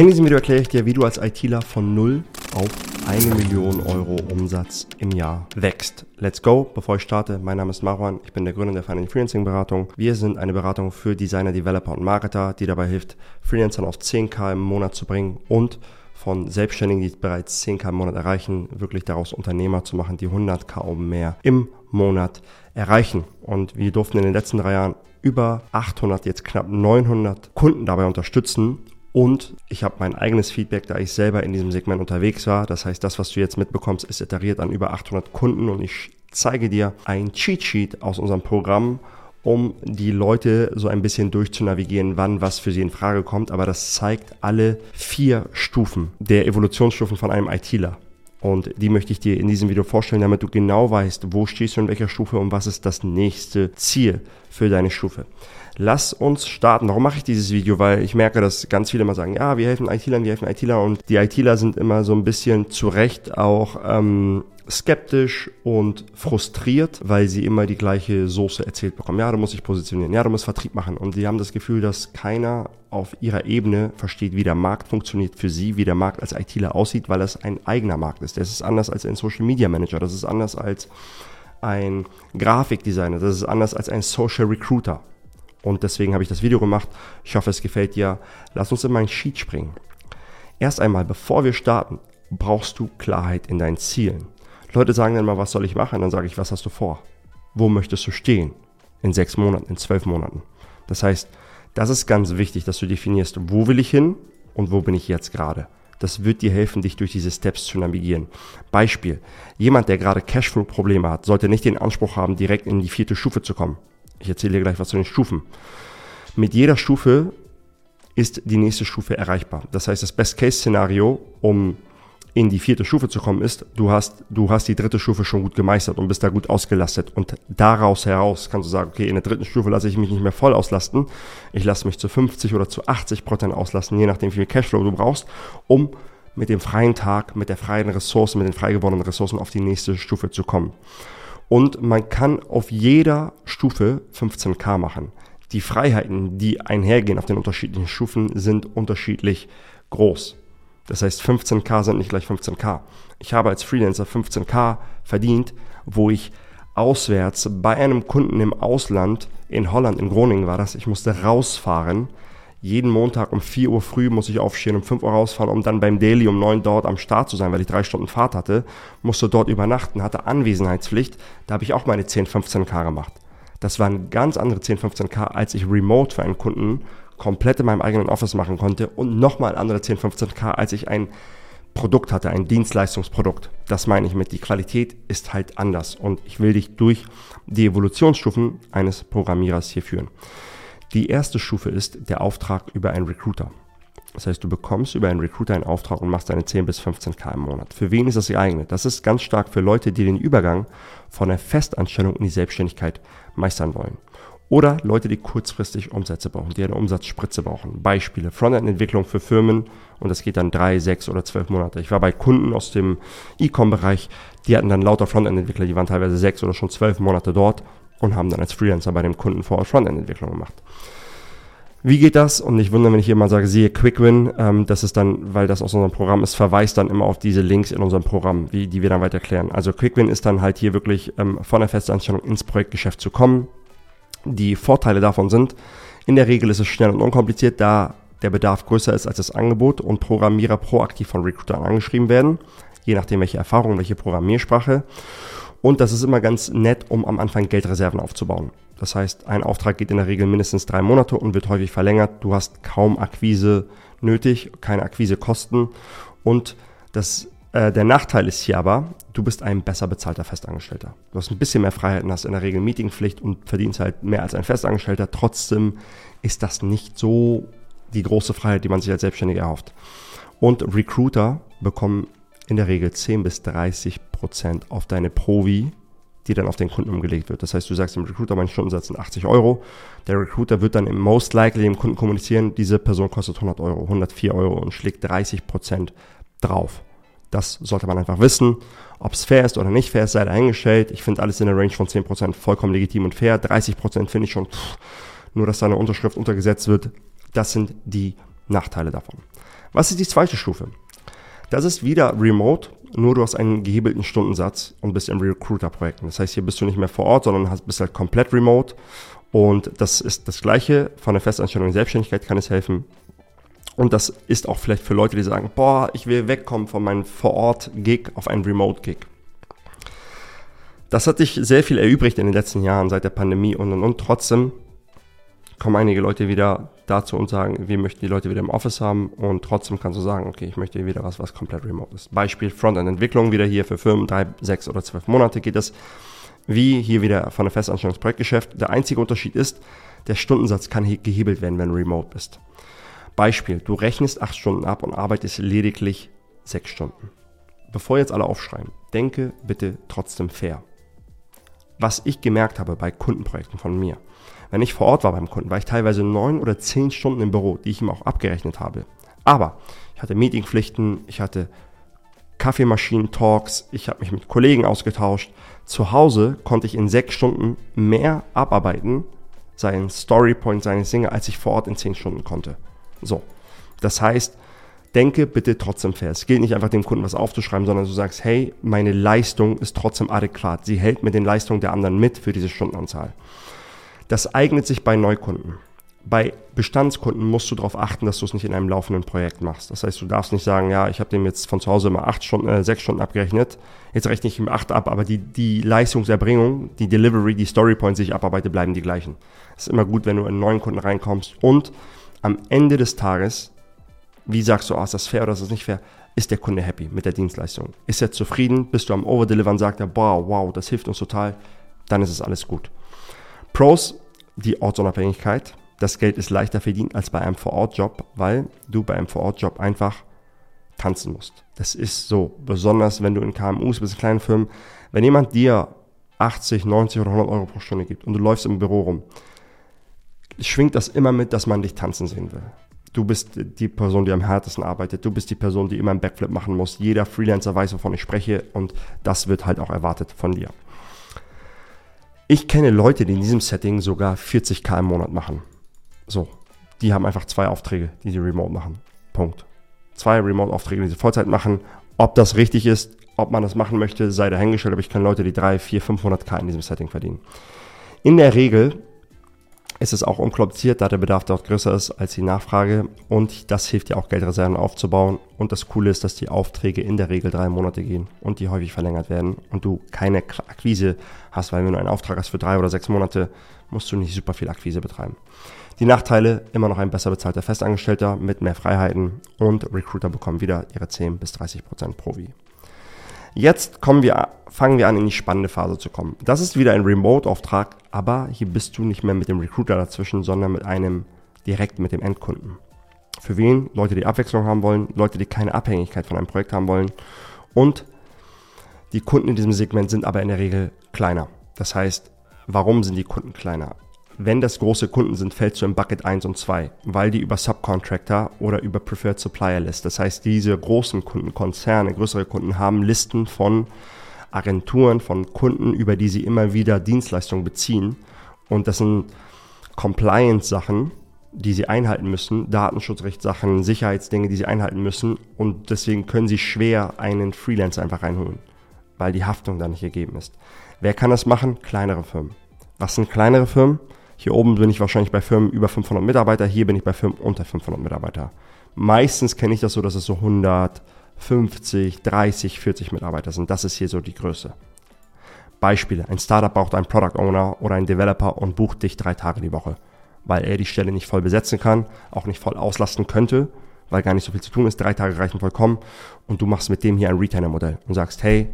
In diesem Video erkläre ich dir, wie du als ITler von 0 auf 1 Million Euro Umsatz im Jahr wächst. Let's go! Bevor ich starte, mein Name ist Marwan, ich bin der Gründer der Financial Freelancing Beratung. Wir sind eine Beratung für Designer, Developer und Marketer, die dabei hilft, Freelancern auf 10k im Monat zu bringen und von Selbstständigen, die bereits 10k im Monat erreichen, wirklich daraus Unternehmer zu machen, die 100k und mehr im Monat erreichen. Und wir durften in den letzten drei Jahren über 800, jetzt knapp 900 Kunden dabei unterstützen. Und ich habe mein eigenes Feedback, da ich selber in diesem Segment unterwegs war. Das heißt, das, was du jetzt mitbekommst, ist iteriert an über 800 Kunden und ich zeige dir ein Cheat Sheet aus unserem Programm, um die Leute so ein bisschen durchzunavigieren, wann was für sie in Frage kommt. Aber das zeigt alle vier Stufen der Evolutionsstufen von einem ITler. Und die möchte ich dir in diesem Video vorstellen, damit du genau weißt, wo stehst du in welcher Stufe und was ist das nächste Ziel für deine Stufe. Lass uns starten. Warum mache ich dieses Video? Weil ich merke, dass ganz viele immer sagen, ja, wir helfen IT-Lern, wir helfen IT-Lern und die ITler sind immer so ein bisschen zu Recht auch ähm, skeptisch und frustriert, weil sie immer die gleiche Soße erzählt bekommen. Ja, du musst dich positionieren. Ja, du musst Vertrieb machen. Und sie haben das Gefühl, dass keiner auf ihrer Ebene versteht, wie der Markt funktioniert für sie, wie der Markt als ITler aussieht, weil das ein eigener Markt ist. Das ist anders als ein Social Media Manager. Das ist anders als ein Grafikdesigner. Das ist anders als ein Social Recruiter. Und deswegen habe ich das Video gemacht. Ich hoffe, es gefällt dir. Lass uns in mein Sheet springen. Erst einmal, bevor wir starten, brauchst du Klarheit in deinen Zielen. Leute sagen dann mal, was soll ich machen? Dann sage ich, was hast du vor? Wo möchtest du stehen? In sechs Monaten, in zwölf Monaten. Das heißt, das ist ganz wichtig, dass du definierst, wo will ich hin und wo bin ich jetzt gerade. Das wird dir helfen, dich durch diese Steps zu navigieren. Beispiel. Jemand, der gerade Cashflow-Probleme hat, sollte nicht den Anspruch haben, direkt in die vierte Stufe zu kommen. Ich erzähle dir gleich was zu den Stufen. Mit jeder Stufe ist die nächste Stufe erreichbar. Das heißt, das Best-Case-Szenario, um in die vierte Stufe zu kommen, ist, du hast, du hast die dritte Stufe schon gut gemeistert und bist da gut ausgelastet. Und daraus heraus kannst du sagen, okay, in der dritten Stufe lasse ich mich nicht mehr voll auslasten. Ich lasse mich zu 50 oder zu 80 Prozent auslasten, je nachdem, wie viel Cashflow du brauchst, um mit dem freien Tag, mit der freien Ressource, mit den frei gewordenen Ressourcen auf die nächste Stufe zu kommen. Und man kann auf jeder Stufe 15k machen. Die Freiheiten, die einhergehen auf den unterschiedlichen Stufen, sind unterschiedlich groß. Das heißt, 15k sind nicht gleich 15k. Ich habe als Freelancer 15k verdient, wo ich auswärts bei einem Kunden im Ausland, in Holland, in Groningen war das, ich musste rausfahren. Jeden Montag um 4 Uhr früh muss ich aufstehen, um 5 Uhr rausfahren, um dann beim Daily um 9 dort am Start zu sein, weil ich drei Stunden Fahrt hatte, musste dort übernachten, hatte Anwesenheitspflicht. Da habe ich auch meine 10, 15k gemacht. Das waren ganz andere 10, 15k, als ich remote für einen Kunden komplett in meinem eigenen Office machen konnte und nochmal andere 10, 15k, als ich ein Produkt hatte, ein Dienstleistungsprodukt. Das meine ich mit, die Qualität ist halt anders und ich will dich durch die Evolutionsstufen eines Programmierers hier führen. Die erste Stufe ist der Auftrag über einen Recruiter. Das heißt, du bekommst über einen Recruiter einen Auftrag und machst deine 10 bis 15k im Monat. Für wen ist das geeignet? Das ist ganz stark für Leute, die den Übergang von der Festanstellung in die Selbstständigkeit meistern wollen. Oder Leute, die kurzfristig Umsätze brauchen, die eine Umsatzspritze brauchen. Beispiele, Frontend-Entwicklung für Firmen und das geht dann drei, sechs oder zwölf Monate. Ich war bei Kunden aus dem E-Com-Bereich, die hatten dann lauter Frontend-Entwickler, die waren teilweise sechs oder schon zwölf Monate dort und haben dann als Freelancer bei dem Kunden vor Ort Frontend-Entwicklung gemacht. Wie geht das? Und ich wundere, wenn ich hier mal sage, siehe Quickwin, ähm, das ist dann, weil das aus unserem Programm ist, verweist dann immer auf diese Links in unserem Programm, wie, die wir dann weiter klären. Also Quickwin ist dann halt hier wirklich ähm, von der Festanstellung ins Projektgeschäft zu kommen, die Vorteile davon sind, in der Regel ist es schnell und unkompliziert, da der Bedarf größer ist als das Angebot und Programmierer proaktiv von Recruitern angeschrieben werden, je nachdem welche Erfahrung, welche Programmiersprache. Und das ist immer ganz nett, um am Anfang Geldreserven aufzubauen. Das heißt, ein Auftrag geht in der Regel mindestens drei Monate und wird häufig verlängert. Du hast kaum Akquise nötig, keine Akquisekosten und das äh, der Nachteil ist hier aber, du bist ein besser bezahlter Festangestellter. Du hast ein bisschen mehr Freiheiten, hast in der Regel Meetingpflicht und verdienst halt mehr als ein Festangestellter. Trotzdem ist das nicht so die große Freiheit, die man sich als Selbstständiger erhofft. Und Recruiter bekommen in der Regel 10 bis 30 Prozent auf deine Provi, die dann auf den Kunden umgelegt wird. Das heißt, du sagst dem Recruiter, mein Stundensatz sind 80 Euro. Der Recruiter wird dann im most likely dem Kunden kommunizieren, diese Person kostet 100 Euro, 104 Euro und schlägt 30 Prozent drauf. Das sollte man einfach wissen. Ob es fair ist oder nicht fair ist, sei dahingestellt. Ich finde alles in der Range von 10% vollkommen legitim und fair. 30% finde ich schon, pff, nur dass da eine Unterschrift untergesetzt wird. Das sind die Nachteile davon. Was ist die zweite Stufe? Das ist wieder Remote, nur du hast einen gehebelten Stundensatz und bist im Recruiter-Projekten. Das heißt, hier bist du nicht mehr vor Ort, sondern bist halt komplett remote. Und das ist das Gleiche. Von der Festanstellung in Selbstständigkeit kann es helfen. Und das ist auch vielleicht für Leute, die sagen, boah, ich will wegkommen von meinem Vor-Ort-Gig auf einen Remote-Gig. Das hat sich sehr viel erübrigt in den letzten Jahren seit der Pandemie und und und. Trotzdem kommen einige Leute wieder dazu und sagen, wir möchten die Leute wieder im Office haben und trotzdem kannst du sagen, okay, ich möchte wieder was, was komplett remote ist. Beispiel Frontend-Entwicklung wieder hier für Firmen, drei, sechs oder zwölf Monate geht das. Wie hier wieder von der Festanstellungsprojektgeschäft. Der einzige Unterschied ist, der Stundensatz kann gehebelt werden, wenn du remote bist. Beispiel, du rechnest acht Stunden ab und arbeitest lediglich sechs Stunden. Bevor jetzt alle aufschreiben, denke bitte trotzdem fair. Was ich gemerkt habe bei Kundenprojekten von mir, wenn ich vor Ort war beim Kunden, war ich teilweise neun oder zehn Stunden im Büro, die ich ihm auch abgerechnet habe. Aber ich hatte Meetingpflichten, ich hatte Kaffeemaschinen-Talks, ich habe mich mit Kollegen ausgetauscht. Zu Hause konnte ich in sechs Stunden mehr abarbeiten, seinen Storypoint, seine Single, als ich vor Ort in zehn Stunden konnte. So. Das heißt, denke bitte trotzdem fair. Es gilt nicht einfach dem Kunden was aufzuschreiben, sondern du sagst, hey, meine Leistung ist trotzdem adäquat. Sie hält mit den Leistungen der anderen mit für diese Stundenanzahl. Das eignet sich bei Neukunden. Bei Bestandskunden musst du darauf achten, dass du es nicht in einem laufenden Projekt machst. Das heißt, du darfst nicht sagen, ja, ich habe dem jetzt von zu Hause immer acht Stunden, äh, sechs Stunden abgerechnet. Jetzt rechne ich ihm acht ab, aber die, die Leistungserbringung, die Delivery, die Storypoints, die ich abarbeite, bleiben die gleichen. Es ist immer gut, wenn du in neuen Kunden reinkommst und am Ende des Tages, wie sagst du, oh, ist das fair oder ist das nicht fair? Ist der Kunde happy mit der Dienstleistung? Ist er zufrieden? Bist du am Overdelivern? Sagt er, wow, wow, das hilft uns total? Dann ist es alles gut. Pros, die Ortsunabhängigkeit. Das Geld ist leichter verdient als bei einem Vorortjob, weil du bei einem Vorortjob einfach tanzen musst. Das ist so, besonders wenn du in KMUs bist, in kleinen Firmen. Wenn jemand dir 80, 90 oder 100 Euro pro Stunde gibt und du läufst im Büro rum, schwingt das immer mit, dass man dich tanzen sehen will. Du bist die Person, die am härtesten arbeitet. Du bist die Person, die immer einen Backflip machen muss. Jeder Freelancer weiß, wovon ich spreche und das wird halt auch erwartet von dir. Ich kenne Leute, die in diesem Setting sogar 40k im Monat machen. So, die haben einfach zwei Aufträge, die sie remote machen. Punkt. Zwei Remote-Aufträge, die sie Vollzeit machen. Ob das richtig ist, ob man das machen möchte, sei dahingestellt, aber ich kenne Leute, die 3, 4, 500k in diesem Setting verdienen. In der Regel ist es auch unkompliziert, da der Bedarf dort größer ist als die Nachfrage und das hilft dir auch Geldreserven aufzubauen. Und das Coole ist, dass die Aufträge in der Regel drei Monate gehen und die häufig verlängert werden und du keine Akquise hast, weil wenn du einen Auftrag hast für drei oder sechs Monate, musst du nicht super viel Akquise betreiben. Die Nachteile, immer noch ein besser bezahlter Festangestellter mit mehr Freiheiten und Recruiter bekommen wieder ihre 10 bis 30 Prozent pro Wie. Jetzt kommen wir, fangen wir an, in die spannende Phase zu kommen. Das ist wieder ein Remote-Auftrag, aber hier bist du nicht mehr mit dem Recruiter dazwischen, sondern mit einem direkt mit dem Endkunden. Für wen? Leute, die Abwechslung haben wollen, Leute, die keine Abhängigkeit von einem Projekt haben wollen. Und die Kunden in diesem Segment sind aber in der Regel kleiner. Das heißt, warum sind die Kunden kleiner? Wenn das große Kunden sind, fällst du in Bucket 1 und 2, weil die über Subcontractor oder über Preferred Supplier List. Das heißt, diese großen Kunden, Konzerne, größere Kunden haben Listen von Agenturen, von Kunden, über die sie immer wieder Dienstleistungen beziehen. Und das sind Compliance-Sachen, die sie einhalten müssen, Datenschutzrechtssachen, Sicherheitsdinge, die sie einhalten müssen. Und deswegen können sie schwer einen Freelancer einfach reinholen, weil die Haftung da nicht gegeben ist. Wer kann das machen? Kleinere Firmen. Was sind kleinere Firmen? Hier oben bin ich wahrscheinlich bei Firmen über 500 Mitarbeiter, hier bin ich bei Firmen unter 500 Mitarbeiter. Meistens kenne ich das so, dass es so 150, 30, 40 Mitarbeiter sind. Das ist hier so die Größe. Beispiele. Ein Startup braucht einen Product Owner oder einen Developer und bucht dich drei Tage die Woche, weil er die Stelle nicht voll besetzen kann, auch nicht voll auslasten könnte, weil gar nicht so viel zu tun ist. Drei Tage reichen vollkommen und du machst mit dem hier ein Retainer-Modell und sagst, hey,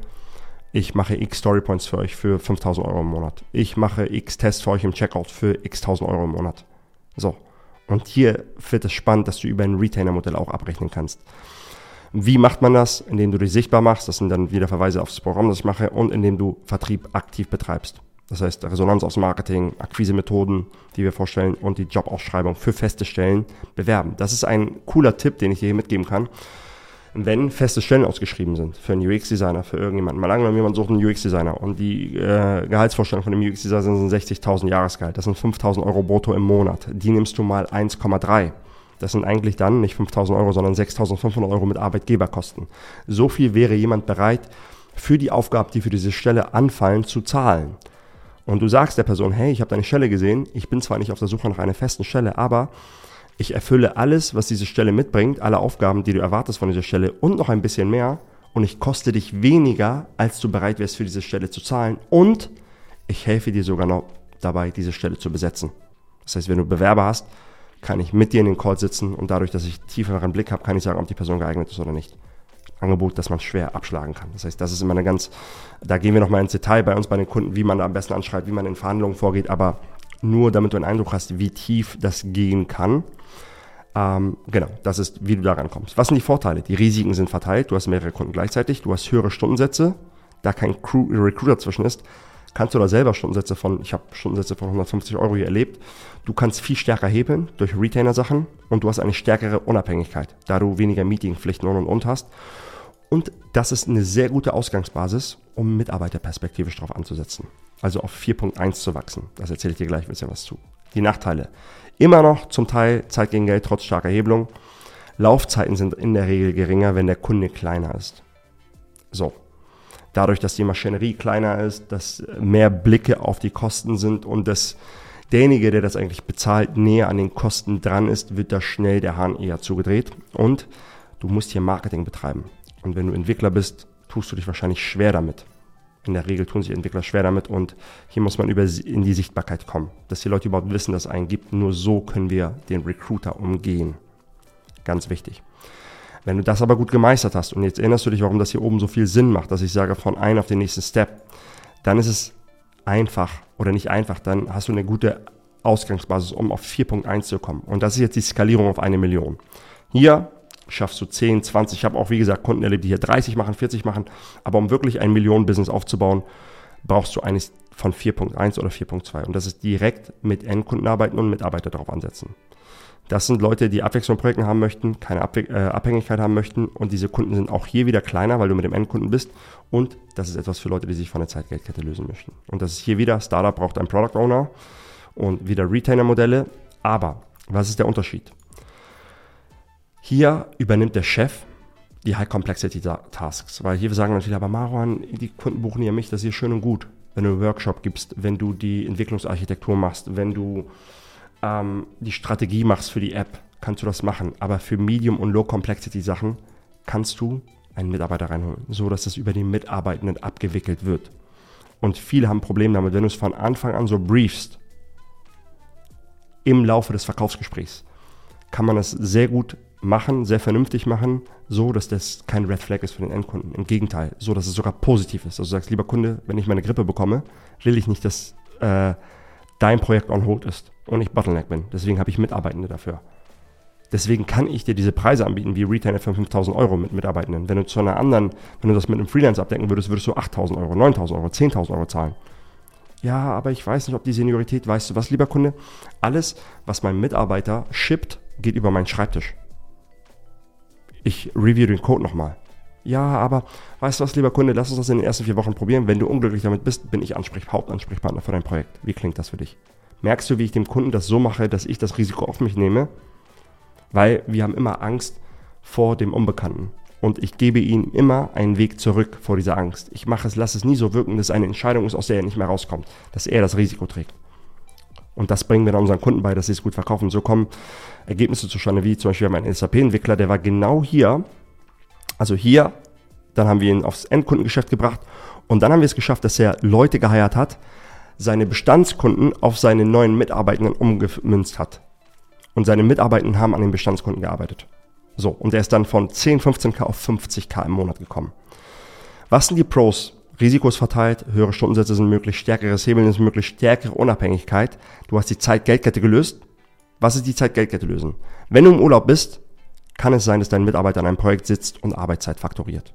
ich mache x Storypoints für euch für 5000 Euro im Monat. Ich mache x Tests für euch im Checkout für x 1000 Euro im Monat. So. Und hier wird es spannend, dass du über ein Retainer-Modell auch abrechnen kannst. Wie macht man das? Indem du dich sichtbar machst, das sind dann wieder Verweise auf das Programm, das ich mache, und indem du Vertrieb aktiv betreibst. Das heißt, Resonanz aus Marketing, Akquisemethoden, die wir vorstellen und die Jobausschreibung für feste Stellen bewerben. Das ist ein cooler Tipp, den ich dir hier mitgeben kann wenn feste Stellen ausgeschrieben sind für einen UX-Designer, für irgendjemanden. Mal angenommen, jemand sucht einen UX-Designer und die äh, Gehaltsvorstellung von dem UX-Designer sind 60.000 Jahresgehalt. Das sind 5.000 Euro brutto im Monat. Die nimmst du mal 1,3. Das sind eigentlich dann nicht 5000 Euro, sondern 6500 Euro mit Arbeitgeberkosten. So viel wäre jemand bereit, für die Aufgaben, die für diese Stelle anfallen, zu zahlen. Und du sagst der Person, hey, ich habe deine Stelle gesehen, ich bin zwar nicht auf der Suche nach einer festen Stelle, aber ich erfülle alles, was diese Stelle mitbringt, alle Aufgaben, die du erwartest von dieser Stelle und noch ein bisschen mehr und ich koste dich weniger, als du bereit wärst für diese Stelle zu zahlen und ich helfe dir sogar noch dabei, diese Stelle zu besetzen. Das heißt, wenn du Bewerber hast, kann ich mit dir in den Call sitzen und dadurch, dass ich tieferen Blick habe, kann ich sagen, ob die Person geeignet ist oder nicht. Angebot, das man schwer abschlagen kann. Das heißt, das ist immer eine ganz, da gehen wir nochmal ins Detail bei uns, bei den Kunden, wie man da am besten anschreibt, wie man in Verhandlungen vorgeht, aber nur damit du einen Eindruck hast, wie tief das gehen kann. Ähm, genau, das ist, wie du da rankommst. Was sind die Vorteile? Die Risiken sind verteilt, du hast mehrere Kunden gleichzeitig, du hast höhere Stundensätze, da kein Crew, Recruiter zwischen ist, kannst du da selber Stundensätze von, ich habe Stundensätze von 150 Euro hier erlebt. Du kannst viel stärker hebeln durch Retainer-Sachen und du hast eine stärkere Unabhängigkeit, da du weniger Meetingpflichten und und und hast. Und das ist eine sehr gute Ausgangsbasis, um mitarbeiterperspektivisch darauf anzusetzen. Also auf 4.1 zu wachsen. Das erzähle ich dir gleich ein bisschen was zu. Die Nachteile. Immer noch zum Teil Zeit gegen Geld trotz starker Hebelung. Laufzeiten sind in der Regel geringer, wenn der Kunde kleiner ist. So, dadurch, dass die Maschinerie kleiner ist, dass mehr Blicke auf die Kosten sind und dass derjenige, der das eigentlich bezahlt, näher an den Kosten dran ist, wird da schnell der Hahn eher zugedreht. Und du musst hier Marketing betreiben. Und wenn du Entwickler bist, tust du dich wahrscheinlich schwer damit. In der Regel tun sich Entwickler schwer damit und hier muss man über in die Sichtbarkeit kommen, dass die Leute überhaupt wissen, dass es einen gibt. Nur so können wir den Recruiter umgehen. Ganz wichtig. Wenn du das aber gut gemeistert hast und jetzt erinnerst du dich, warum das hier oben so viel Sinn macht, dass ich sage von einem auf den nächsten Step, dann ist es einfach oder nicht einfach, dann hast du eine gute Ausgangsbasis, um auf 4.1 zu kommen. Und das ist jetzt die Skalierung auf eine Million. Hier schaffst du 10, 20. Ich habe auch, wie gesagt, Kunden erlebt, die hier 30 machen, 40 machen. Aber um wirklich ein Millionen-Business aufzubauen, brauchst du eines von 4.1 oder 4.2. Und das ist direkt mit Endkunden arbeiten und Mitarbeiter darauf ansetzen. Das sind Leute, die Abwechslung Projekten haben möchten, keine Abwe äh, Abhängigkeit haben möchten und diese Kunden sind auch hier wieder kleiner, weil du mit dem Endkunden bist und das ist etwas für Leute, die sich von der Zeitgeldkette lösen möchten. Und das ist hier wieder, Startup braucht einen Product Owner und wieder Retainer-Modelle, aber was ist der Unterschied? Hier übernimmt der Chef die High Complexity Tasks, weil hier sagen natürlich, aber Marwan, die Kunden buchen ja mich, das ist hier schön und gut, wenn du einen Workshop gibst, wenn du die Entwicklungsarchitektur machst, wenn du ähm, die Strategie machst für die App, kannst du das machen. Aber für Medium- und Low-Complexity-Sachen kannst du einen Mitarbeiter reinholen, so dass es über den Mitarbeitenden abgewickelt wird. Und viele haben Probleme damit, wenn du es von Anfang an so briefst, im Laufe des Verkaufsgesprächs, kann man das sehr gut machen, sehr vernünftig machen, so dass das kein Red Flag ist für den Endkunden. Im Gegenteil, so dass es sogar positiv ist. Also du sagst, lieber Kunde, wenn ich meine Grippe bekomme, will ich nicht, dass äh, dein Projekt on hold ist und ich Bottleneck bin. Deswegen habe ich Mitarbeitende dafür. Deswegen kann ich dir diese Preise anbieten, wie Retainer für 5000 Euro mit Mitarbeitenden. Wenn du zu einer anderen, wenn du das mit einem Freelancer abdecken würdest, würdest du 8000 Euro, 9000 Euro, 10.000 Euro zahlen. Ja, aber ich weiß nicht, ob die Seniorität, weißt du was, lieber Kunde? Alles, was mein Mitarbeiter shippt, geht über meinen Schreibtisch. Ich review den Code nochmal. Ja, aber weißt du was, lieber Kunde, lass uns das in den ersten vier Wochen probieren. Wenn du unglücklich damit bist, bin ich Ansprech Hauptansprechpartner für dein Projekt. Wie klingt das für dich? Merkst du, wie ich dem Kunden das so mache, dass ich das Risiko auf mich nehme? Weil wir haben immer Angst vor dem Unbekannten. Und ich gebe ihm immer einen Weg zurück vor dieser Angst. Ich mache es, lasse es nie so wirken, dass eine Entscheidung ist, aus der er nicht mehr rauskommt. Dass er das Risiko trägt. Und das bringen wir dann unseren Kunden bei, dass sie es gut verkaufen. So kommen Ergebnisse zustande, wie zum Beispiel einen SAP-Entwickler, der war genau hier, also hier, dann haben wir ihn aufs Endkundengeschäft gebracht und dann haben wir es geschafft, dass er Leute geheiert hat, seine Bestandskunden auf seine neuen Mitarbeitenden umgemünzt hat. Und seine Mitarbeitenden haben an den Bestandskunden gearbeitet. So, und er ist dann von 10, 15k auf 50k im Monat gekommen. Was sind die Pros? Risiko ist verteilt, höhere Stundensätze sind möglich, stärkeres Hebeln ist möglich, stärkere Unabhängigkeit. Du hast die Zeit-Geldkette gelöst. Was ist die Zeit-Geldkette lösen? Wenn du im Urlaub bist, kann es sein, dass dein Mitarbeiter an einem Projekt sitzt und Arbeitszeit faktoriert.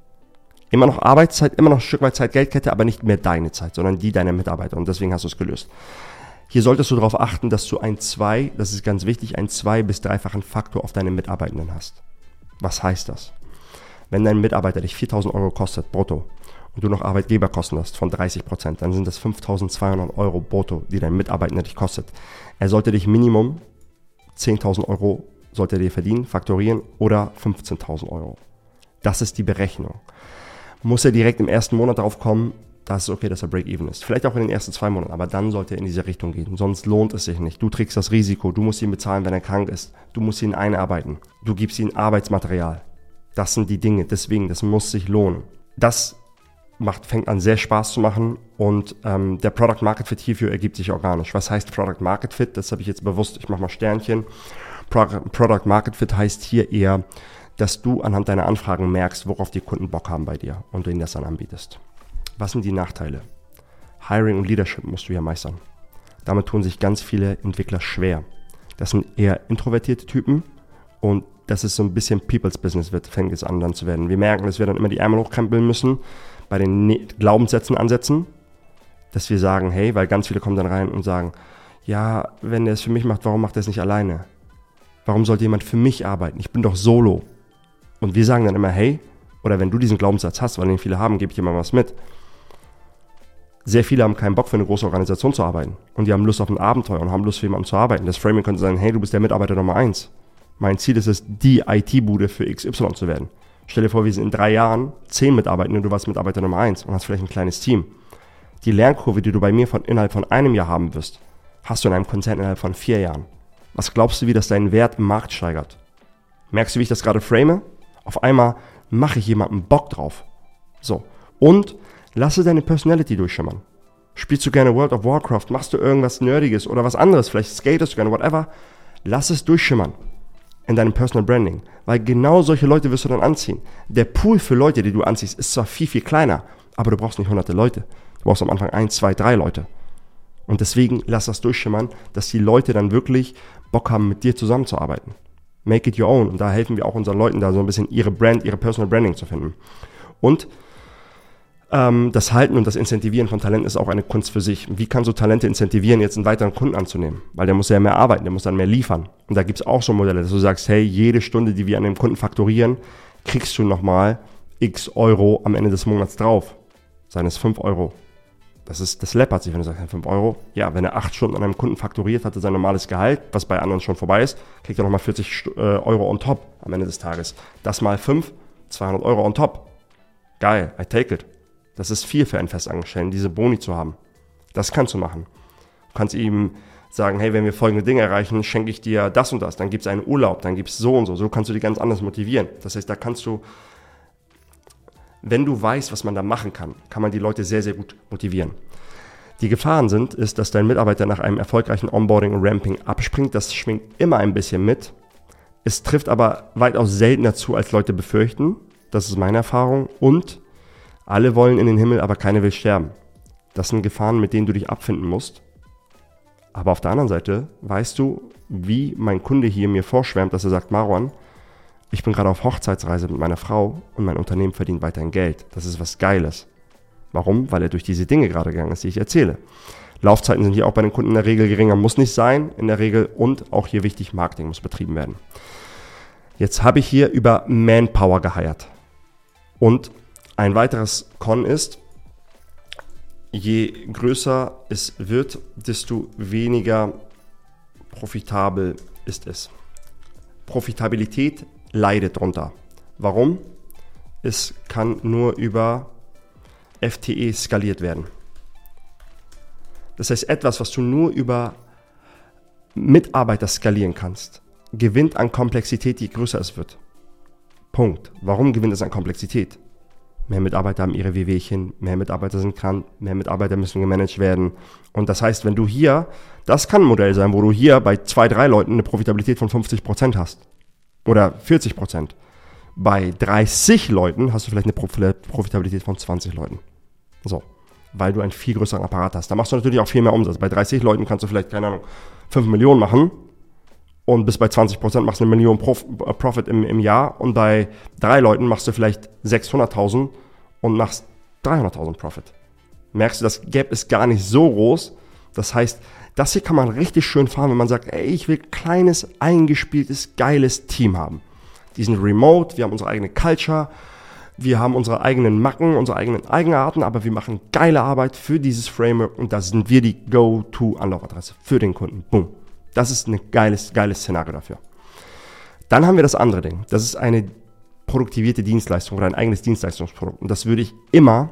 Immer noch Arbeitszeit, immer noch ein Stück weit Zeit, Geldkette, aber nicht mehr deine Zeit, sondern die deiner Mitarbeiter. Und deswegen hast du es gelöst. Hier solltest du darauf achten, dass du ein zwei, das ist ganz wichtig, ein zwei bis dreifachen Faktor auf deine Mitarbeitenden hast. Was heißt das? Wenn dein Mitarbeiter dich 4000 Euro kostet, brutto, und du noch Arbeitgeberkosten hast von 30 Prozent, dann sind das 5200 Euro brutto, die dein Mitarbeiter dich kostet. Er sollte dich Minimum 10.000 Euro sollte dir verdienen, faktorieren oder 15.000 Euro. Das ist die Berechnung. Muss er direkt im ersten Monat darauf kommen, das ist okay, dass er Break-Even ist. Vielleicht auch in den ersten zwei Monaten, aber dann sollte er in diese Richtung gehen. Sonst lohnt es sich nicht. Du trägst das Risiko. Du musst ihn bezahlen, wenn er krank ist. Du musst ihn einarbeiten. Du gibst ihm Arbeitsmaterial. Das sind die Dinge. Deswegen, das muss sich lohnen. Das macht, fängt an sehr Spaß zu machen und ähm, der Product Market Fit hierfür ergibt sich organisch. Was heißt Product Market Fit? Das habe ich jetzt bewusst, ich mache mal Sternchen. Pro Product Market Fit heißt hier eher, dass du anhand deiner Anfragen merkst, worauf die Kunden Bock haben bei dir und du ihnen das dann anbietest. Was sind die Nachteile? Hiring und Leadership musst du ja meistern. Damit tun sich ganz viele Entwickler schwer. Das sind eher introvertierte Typen und das ist so ein bisschen People's Business wird, fängt es an dann zu werden. Wir merken, dass wir dann immer die Ärmel hochkrempeln müssen, bei den ne Glaubenssätzen ansetzen, dass wir sagen, hey, weil ganz viele kommen dann rein und sagen, ja, wenn er es für mich macht, warum macht er es nicht alleine? Warum sollte jemand für mich arbeiten? Ich bin doch solo. Und wir sagen dann immer, hey, oder wenn du diesen Glaubenssatz hast, weil den viele haben, gebe ich mal was mit sehr viele haben keinen Bock für eine große Organisation zu arbeiten. Und die haben Lust auf ein Abenteuer und haben Lust für jemanden zu arbeiten. Das Framing könnte sein, hey, du bist der Mitarbeiter Nummer eins. Mein Ziel ist es, die IT-Bude für XY zu werden. Stell dir vor, wir sind in drei Jahren zehn Mitarbeiter und du warst Mitarbeiter Nummer eins und hast vielleicht ein kleines Team. Die Lernkurve, die du bei mir von, innerhalb von einem Jahr haben wirst, hast du in einem Konzern innerhalb von vier Jahren. Was glaubst du, wie das deinen Wert im Markt steigert? Merkst du, wie ich das gerade frame? Auf einmal mache ich jemanden Bock drauf. So. Und Lasse deine Personality durchschimmern. Spielst du gerne World of Warcraft? Machst du irgendwas Nerdiges oder was anderes? Vielleicht skatest du gerne, whatever. Lass es durchschimmern in deinem Personal Branding. Weil genau solche Leute wirst du dann anziehen. Der Pool für Leute, die du anziehst, ist zwar viel, viel kleiner, aber du brauchst nicht hunderte Leute. Du brauchst am Anfang ein, zwei, drei Leute. Und deswegen lass das durchschimmern, dass die Leute dann wirklich Bock haben, mit dir zusammenzuarbeiten. Make it your own. Und da helfen wir auch unseren Leuten, da so ein bisschen ihre Brand, ihre Personal Branding zu finden. Und ähm, das Halten und das Incentivieren von Talenten ist auch eine Kunst für sich. Wie kannst du Talente incentivieren, jetzt einen weiteren Kunden anzunehmen? Weil der muss ja mehr arbeiten, der muss dann mehr liefern. Und da gibt es auch so Modelle, dass du sagst, hey, jede Stunde, die wir an dem Kunden faktorieren, kriegst du nochmal x Euro am Ende des Monats drauf. Seien es 5 Euro. Das, ist, das läppert sich, wenn du sagst, 5 Euro. Ja, wenn er 8 Stunden an einem Kunden faktoriert, hat er sein normales Gehalt, was bei anderen schon vorbei ist, kriegt er nochmal 40 äh, Euro on top am Ende des Tages. Das mal 5, 200 Euro on top. Geil, I take it. Das ist viel für einen Festangestellten, diese Boni zu haben. Das kannst du machen. Du kannst ihm sagen, hey, wenn wir folgende Dinge erreichen, schenke ich dir das und das. Dann gibt es einen Urlaub, dann gibt es so und so. So kannst du die ganz anders motivieren. Das heißt, da kannst du, wenn du weißt, was man da machen kann, kann man die Leute sehr, sehr gut motivieren. Die Gefahren sind, ist, dass dein Mitarbeiter nach einem erfolgreichen Onboarding und Ramping abspringt. Das schwingt immer ein bisschen mit. Es trifft aber weitaus seltener zu, als Leute befürchten. Das ist meine Erfahrung. Und alle wollen in den Himmel, aber keiner will sterben. Das sind Gefahren, mit denen du dich abfinden musst. Aber auf der anderen Seite weißt du, wie mein Kunde hier mir vorschwärmt, dass er sagt, Marwan, ich bin gerade auf Hochzeitsreise mit meiner Frau und mein Unternehmen verdient weiterhin Geld. Das ist was Geiles. Warum? Weil er durch diese Dinge gerade gegangen ist, die ich erzähle. Laufzeiten sind hier auch bei den Kunden in der Regel geringer, muss nicht sein in der Regel und auch hier wichtig, Marketing muss betrieben werden. Jetzt habe ich hier über Manpower geheiert und ein weiteres Con ist, je größer es wird, desto weniger profitabel ist es. Profitabilität leidet darunter. Warum? Es kann nur über FTE skaliert werden. Das heißt, etwas, was du nur über Mitarbeiter skalieren kannst, gewinnt an Komplexität, je größer es wird. Punkt. Warum gewinnt es an Komplexität? Mehr Mitarbeiter haben ihre Wehwehchen, mehr Mitarbeiter sind krank, mehr Mitarbeiter müssen gemanagt werden. Und das heißt, wenn du hier, das kann ein Modell sein, wo du hier bei zwei, drei Leuten eine Profitabilität von 50 Prozent hast. Oder 40%. Prozent. Bei 30 Leuten hast du vielleicht eine Profitabilität von 20 Leuten. So. Weil du einen viel größeren Apparat hast. Da machst du natürlich auch viel mehr Umsatz. Bei 30 Leuten kannst du vielleicht, keine Ahnung, 5 Millionen machen und bis bei 20% machst du eine Million Prof äh, Profit im, im Jahr und bei drei Leuten machst du vielleicht 600.000 und machst 300.000 Profit. Merkst du, das Gap ist gar nicht so groß. Das heißt, das hier kann man richtig schön fahren, wenn man sagt, ey, ich will kleines, eingespieltes, geiles Team haben. Die sind remote, wir haben unsere eigene Culture, wir haben unsere eigenen Macken, unsere eigenen Eigenarten, aber wir machen geile Arbeit für dieses Framework und da sind wir die Go-To-Anlaufadresse für den Kunden. Boom. Das ist ein geiles, geiles Szenario dafür. Dann haben wir das andere Ding. Das ist eine produktivierte Dienstleistung oder ein eigenes Dienstleistungsprodukt. Und das würde ich immer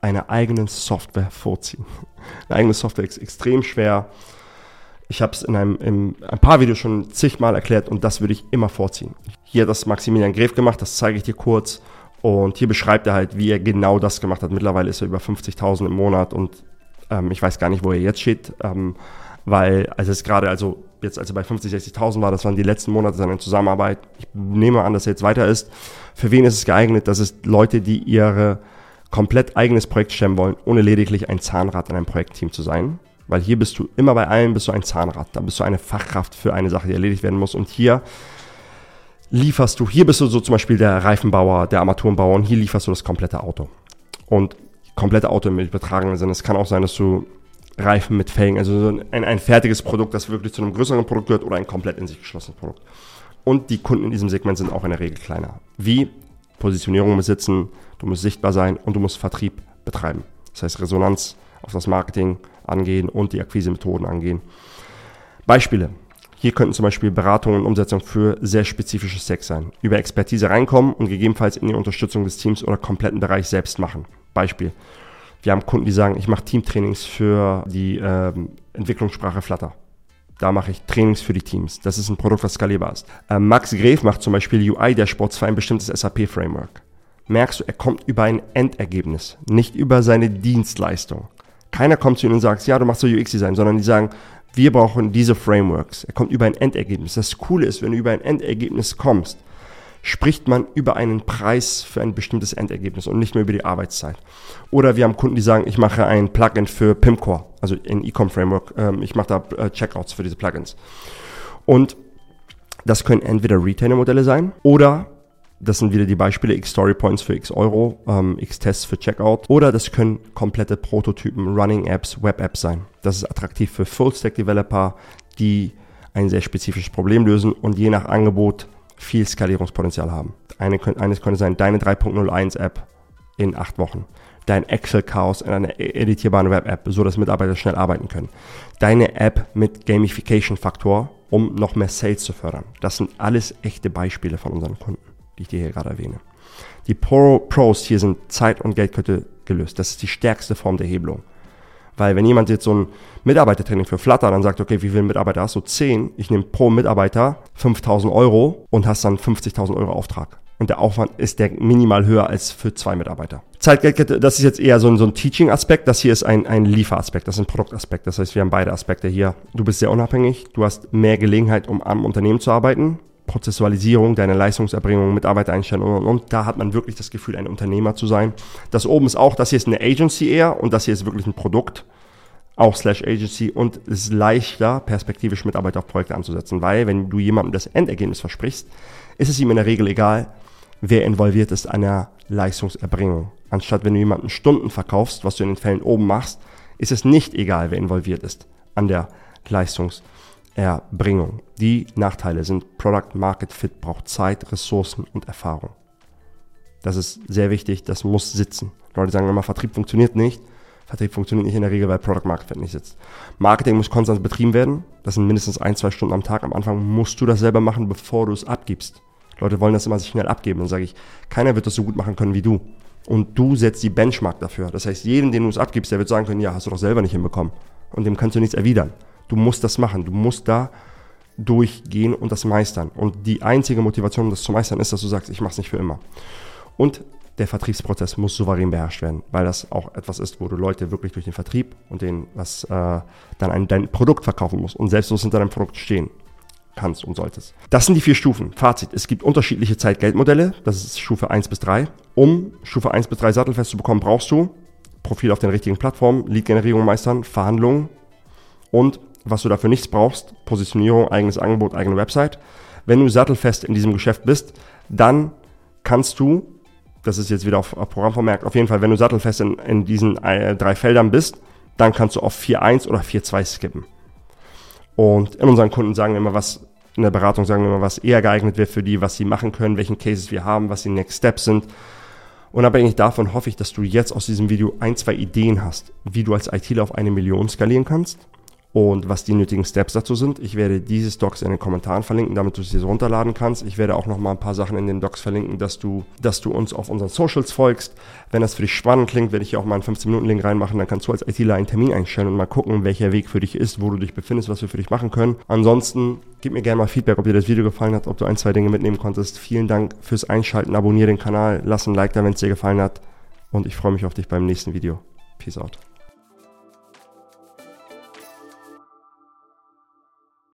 einer eigenen Software vorziehen. Eine eigene Software ist extrem schwer. Ich habe es in, einem, in ein paar Videos schon zigmal erklärt und das würde ich immer vorziehen. Hier hat das Maximilian Gref gemacht, das zeige ich dir kurz. Und hier beschreibt er halt, wie er genau das gemacht hat. Mittlerweile ist er über 50.000 im Monat und ähm, ich weiß gar nicht, wo er jetzt steht, ähm, weil also es gerade, also jetzt als er bei 50, 60.000 war, das waren die letzten Monate seiner Zusammenarbeit. Ich nehme an, dass er jetzt weiter ist. Für wen ist es geeignet? Das ist Leute, die ihre komplett eigenes Projekt stemmen wollen, ohne lediglich ein Zahnrad in einem Projektteam zu sein. Weil hier bist du immer bei allen bist du ein Zahnrad. Da bist du eine Fachkraft für eine Sache, die erledigt werden muss. Und hier lieferst du, hier bist du so zum Beispiel der Reifenbauer, der Armaturenbauer und hier lieferst du das komplette Auto. Und komplette Auto im übertragenen Sinne. Es kann auch sein, dass du Reifen mit Felgen, also so ein, ein fertiges Produkt, das wirklich zu einem größeren Produkt gehört oder ein komplett in sich geschlossenes Produkt. Und die Kunden in diesem Segment sind auch in der Regel kleiner. Wie Positionierung besitzen, du musst sichtbar sein und du musst Vertrieb betreiben. Das heißt Resonanz auf das Marketing angehen und die Akquisemethoden angehen. Beispiele. Hier könnten zum Beispiel Beratungen und Umsetzung für sehr spezifische Sex sein. Über Expertise reinkommen und gegebenenfalls in die Unterstützung des Teams oder kompletten Bereich selbst machen. Beispiel. Wir haben Kunden, die sagen, ich mache Teamtrainings für die ähm, Entwicklungssprache Flutter. Da mache ich Trainings für die Teams. Das ist ein Produkt, was skalierbar ist. Äh, Max Gref macht zum Beispiel UI-Dashboards für ein bestimmtes SAP-Framework. Merkst du, er kommt über ein Endergebnis, nicht über seine Dienstleistung. Keiner kommt zu ihm und sagt, ja, du machst so UX-Design, sondern die sagen, wir brauchen diese Frameworks. Er kommt über ein Endergebnis. Das Coole ist, wenn du über ein Endergebnis kommst, spricht man über einen Preis für ein bestimmtes Endergebnis und nicht mehr über die Arbeitszeit. Oder wir haben Kunden, die sagen, ich mache ein Plugin für Pimcore, also ein E-Com-Framework. Ähm, ich mache da äh, Checkouts für diese Plugins. Und das können entweder Retainer-Modelle sein oder das sind wieder die Beispiele X Story Points für X Euro, ähm, X Tests für Checkout oder das können komplette Prototypen, Running Apps, Web Apps sein. Das ist attraktiv für Full Stack Developer, die ein sehr spezifisches Problem lösen und je nach Angebot viel Skalierungspotenzial haben. Eine, eines könnte sein, deine 3.01 App in acht Wochen. Dein Excel-Chaos in einer e-, editierbaren Web-App, so dass Mitarbeiter schnell arbeiten können. Deine App mit Gamification-Faktor, um noch mehr Sales zu fördern. Das sind alles echte Beispiele von unseren Kunden, die ich dir hier gerade erwähne. Die Pro Pros hier sind Zeit- und Geldkette gelöst. Das ist die stärkste Form der Hebelung. Weil wenn jemand jetzt so ein Mitarbeitertraining für Flutter dann sagt, okay, wie viele Mitarbeiter hast du? 10. Ich nehme pro Mitarbeiter 5000 Euro und hast dann 50.000 Euro Auftrag. Und der Aufwand ist der minimal höher als für zwei Mitarbeiter. Zeitgeldkette, das ist jetzt eher so ein, so ein Teaching-Aspekt. Das hier ist ein, ein Lieferaspekt, das ist ein Produktaspekt. Das heißt, wir haben beide Aspekte hier. Du bist sehr unabhängig, du hast mehr Gelegenheit, um am Unternehmen zu arbeiten. Prozessualisierung, deine Leistungserbringung, Mitarbeitereinstellung und, und, und. Da hat man wirklich das Gefühl, ein Unternehmer zu sein. Das oben ist auch, das hier ist eine Agency eher und das hier ist wirklich ein Produkt, auch slash Agency und es ist leichter, perspektivisch Mitarbeiter auf Projekte anzusetzen, weil wenn du jemandem das Endergebnis versprichst, ist es ihm in der Regel egal, wer involviert ist an der Leistungserbringung. Anstatt wenn du jemanden Stunden verkaufst, was du in den Fällen oben machst, ist es nicht egal, wer involviert ist an der Leistungserbringung. Erbringung. Die Nachteile sind Product Market Fit braucht Zeit, Ressourcen und Erfahrung. Das ist sehr wichtig, das muss sitzen. Leute sagen immer, Vertrieb funktioniert nicht. Vertrieb funktioniert nicht in der Regel, weil Product Market Fit nicht sitzt. Marketing muss konstant betrieben werden. Das sind mindestens ein, zwei Stunden am Tag. Am Anfang musst du das selber machen, bevor du es abgibst. Leute wollen das immer sich schnell abgeben. Dann sage ich, keiner wird das so gut machen können wie du. Und du setzt die Benchmark dafür. Das heißt, jeden, den du es abgibst, der wird sagen können, ja, hast du doch selber nicht hinbekommen. Und dem kannst du nichts erwidern. Du musst das machen. Du musst da durchgehen und das meistern. Und die einzige Motivation, um das zu meistern, ist, dass du sagst, ich mache es nicht für immer. Und der Vertriebsprozess muss souverän beherrscht werden, weil das auch etwas ist, wo du Leute wirklich durch den Vertrieb und den, was äh, dann ein, dein Produkt verkaufen musst und selbstlos hinter deinem Produkt stehen kannst und solltest. Das sind die vier Stufen. Fazit. Es gibt unterschiedliche Zeit-Geld-Modelle. Das ist Stufe 1 bis 3. Um Stufe 1 bis 3 sattelfest zu bekommen, brauchst du Profil auf den richtigen Plattformen, Lead-Generierung meistern, Verhandlungen und was du dafür nichts brauchst, Positionierung, eigenes Angebot, eigene Website. Wenn du sattelfest in diesem Geschäft bist, dann kannst du, das ist jetzt wieder auf, auf Programm vermerkt, auf jeden Fall, wenn du sattelfest in, in diesen äh, drei Feldern bist, dann kannst du auf 4.1 oder 4.2 skippen. Und in unseren Kunden sagen wir immer, was in der Beratung sagen wir immer, was eher geeignet wird für die, was sie machen können, welchen Cases wir haben, was die Next Steps sind. Und abhängig davon hoffe ich, dass du jetzt aus diesem Video ein, zwei Ideen hast, wie du als ITler auf eine Million skalieren kannst und was die nötigen Steps dazu sind. Ich werde diese Docs in den Kommentaren verlinken, damit du sie runterladen kannst. Ich werde auch noch mal ein paar Sachen in den Docs verlinken, dass du, dass du uns auf unseren Socials folgst. Wenn das für dich spannend klingt, werde ich hier auch mal einen 15-Minuten-Link reinmachen. Dann kannst du als ITler einen Termin einstellen und mal gucken, welcher Weg für dich ist, wo du dich befindest, was wir für dich machen können. Ansonsten gib mir gerne mal Feedback, ob dir das Video gefallen hat, ob du ein, zwei Dinge mitnehmen konntest. Vielen Dank fürs Einschalten. Abonniere den Kanal, lass ein Like da, wenn es dir gefallen hat. Und ich freue mich auf dich beim nächsten Video. Peace out.